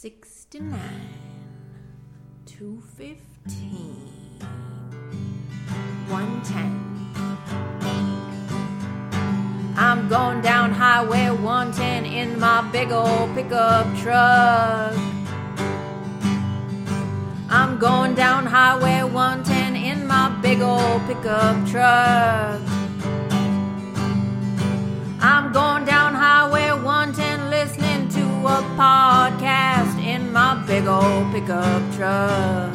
69, 215, 110. I'm going down Highway 110 in my big old pickup truck. I'm going down Highway 110 in my big old pickup truck. Big old pickup truck.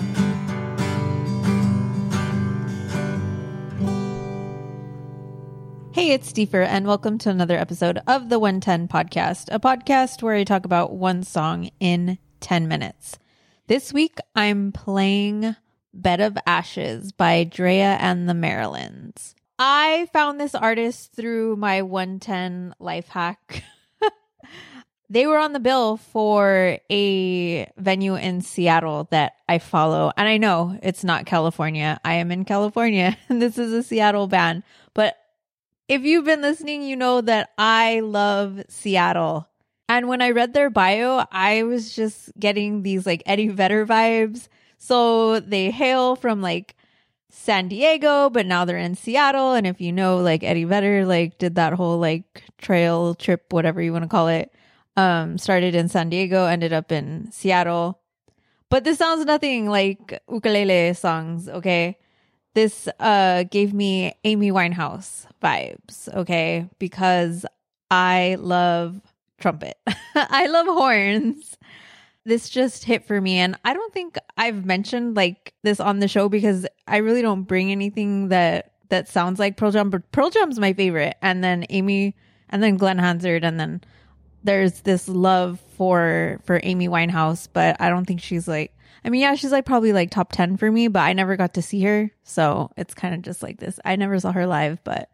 Hey, it's Deefur, and welcome to another episode of the 110 Podcast, a podcast where I talk about one song in 10 minutes. This week, I'm playing Bed of Ashes by Drea and the Marilyns. I found this artist through my 110 life hack. they were on the bill for a venue in Seattle that I follow. And I know it's not California. I am in California, and this is a Seattle band. But if you've been listening, you know that I love Seattle. And when I read their bio, I was just getting these like Eddie Vedder vibes. So they hail from like San Diego, but now they're in Seattle. And if you know, like Eddie Vedder, like did that whole like trail trip, whatever you want to call it, um, started in San Diego, ended up in Seattle. But this sounds nothing like ukulele songs, okay? This uh gave me Amy Winehouse vibes, okay? Because I love trumpet. I love horns. This just hit for me and I don't think I've mentioned like this on the show because I really don't bring anything that that sounds like Pearl Jam, but Pearl Jam's my favorite. And then Amy and then Glen Hansard and then there's this love for for Amy Winehouse, but I don't think she's like I mean, yeah, she's like probably like top 10 for me, but I never got to see her. So it's kind of just like this. I never saw her live, but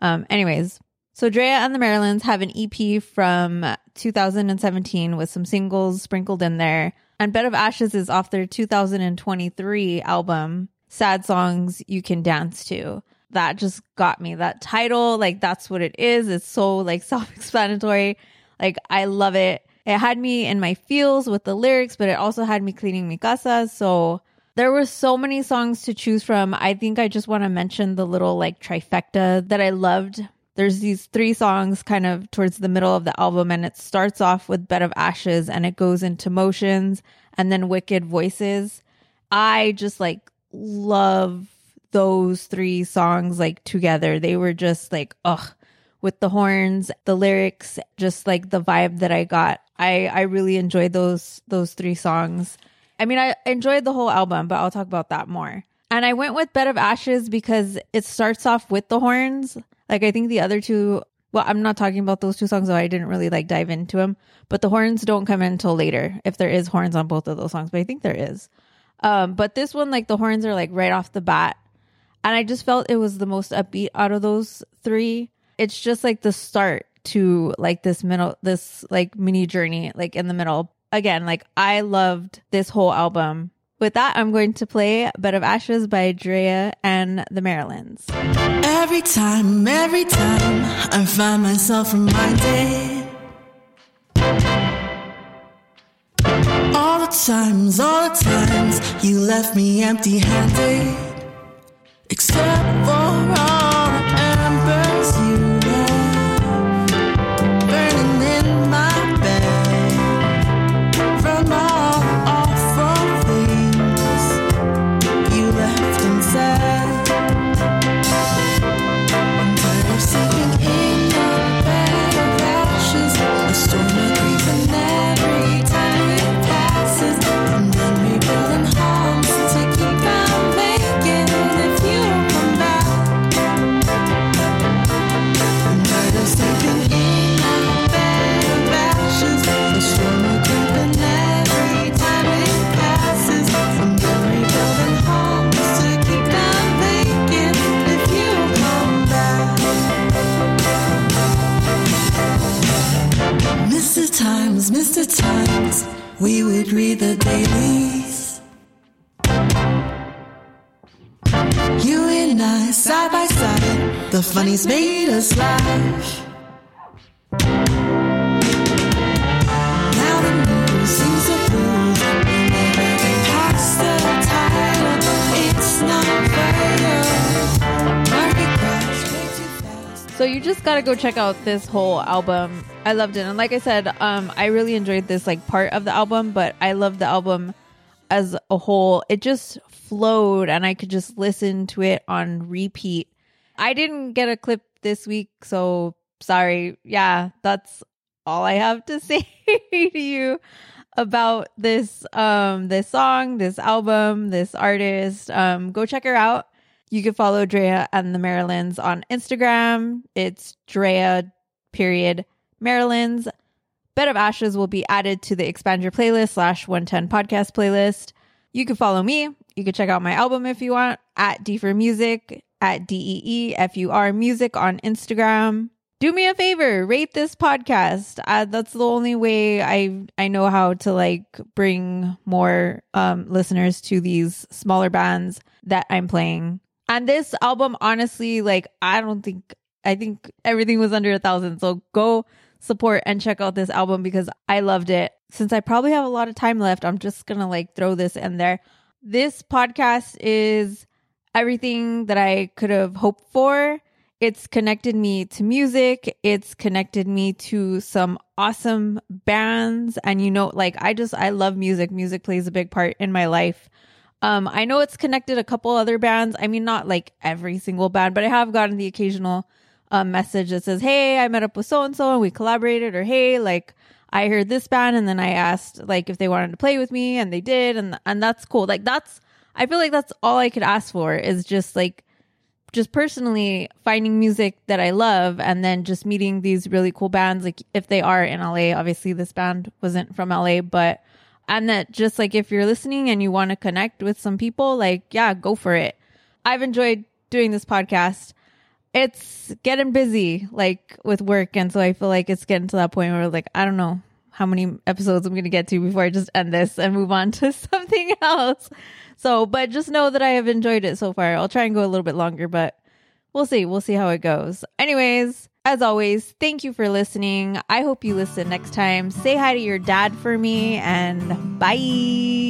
um anyways, so Drea and the Marilyns have an EP from 2017 with some singles sprinkled in there. And Bed of Ashes is off their 2023 album, Sad Songs You Can Dance to. That just got me. That title, like that's what it is. It's so like self-explanatory. Like I love it. It had me in my feels with the lyrics, but it also had me cleaning mi casa. So there were so many songs to choose from. I think I just want to mention the little like trifecta that I loved. There's these three songs kind of towards the middle of the album, and it starts off with Bed of Ashes and it goes into Motions and then Wicked Voices. I just like love those three songs like together. They were just like, ugh, with the horns, the lyrics, just like the vibe that I got. I I really enjoyed those those three songs. I mean, I enjoyed the whole album, but I'll talk about that more. And I went with Bed of Ashes because it starts off with the horns. Like I think the other two, well, I'm not talking about those two songs, so I didn't really like dive into them. But the horns don't come in until later, if there is horns on both of those songs. But I think there is. Um, but this one, like the horns are like right off the bat, and I just felt it was the most upbeat out of those three. It's just like the start to like this middle, this like mini journey, like in the middle. Again, like I loved this whole album. With that, I'm going to play Bed of Ashes by Drea and the Marilyns. Every time, every time I find myself reminded All the times, all the times you left me empty handed Except read the dailies. You and I, side by side, the funnies made us laugh. So you just gotta go check out this whole album. I loved it, and like I said, um, I really enjoyed this like part of the album, but I love the album as a whole. It just flowed, and I could just listen to it on repeat. I didn't get a clip this week, so sorry. Yeah, that's all I have to say to you about this um this song, this album, this artist. Um go check her out. You can follow Drea and the Marilyns on Instagram. It's Drea period Marilyns. Bed of Ashes will be added to the expand your playlist slash 110 podcast playlist. You can follow me. You can check out my album if you want at Deefur Music, at D E E F U R Music on Instagram. Do me a favor, rate this podcast. Uh, that's the only way I I know how to like bring more um, listeners to these smaller bands that I'm playing. And this album, honestly, like I don't think I think everything was under a thousand. So go support and check out this album because I loved it. Since I probably have a lot of time left, I'm just gonna like throw this in there. This podcast is everything that I could have hoped for. It's connected me to music. It's connected me to some awesome bands. And you know, like I just, I love music. Music plays a big part in my life. Um, I know it's connected a couple other bands. I mean, not like every single band, but I have gotten the occasional um, message that says, Hey, I met up with so and so and we collaborated, or Hey, like I heard this band and then I asked like if they wanted to play with me and they did. And, and that's cool. Like that's, I feel like that's all I could ask for is just like, just personally finding music that I love and then just meeting these really cool bands. Like if they are in LA, obviously this band wasn't from LA, but and that just like if you're listening and you want to connect with some people, like yeah, go for it. I've enjoyed doing this podcast. It's getting busy like with work. And so I feel like it's getting to that point where like, I don't know how many episodes I'm going to get to before I just end this and move on to something else. So, but just know that I have enjoyed it so far. I'll try and go a little bit longer, but we'll see. We'll see how it goes. Anyways, as always, thank you for listening. I hope you listen next time. Say hi to your dad for me and bye.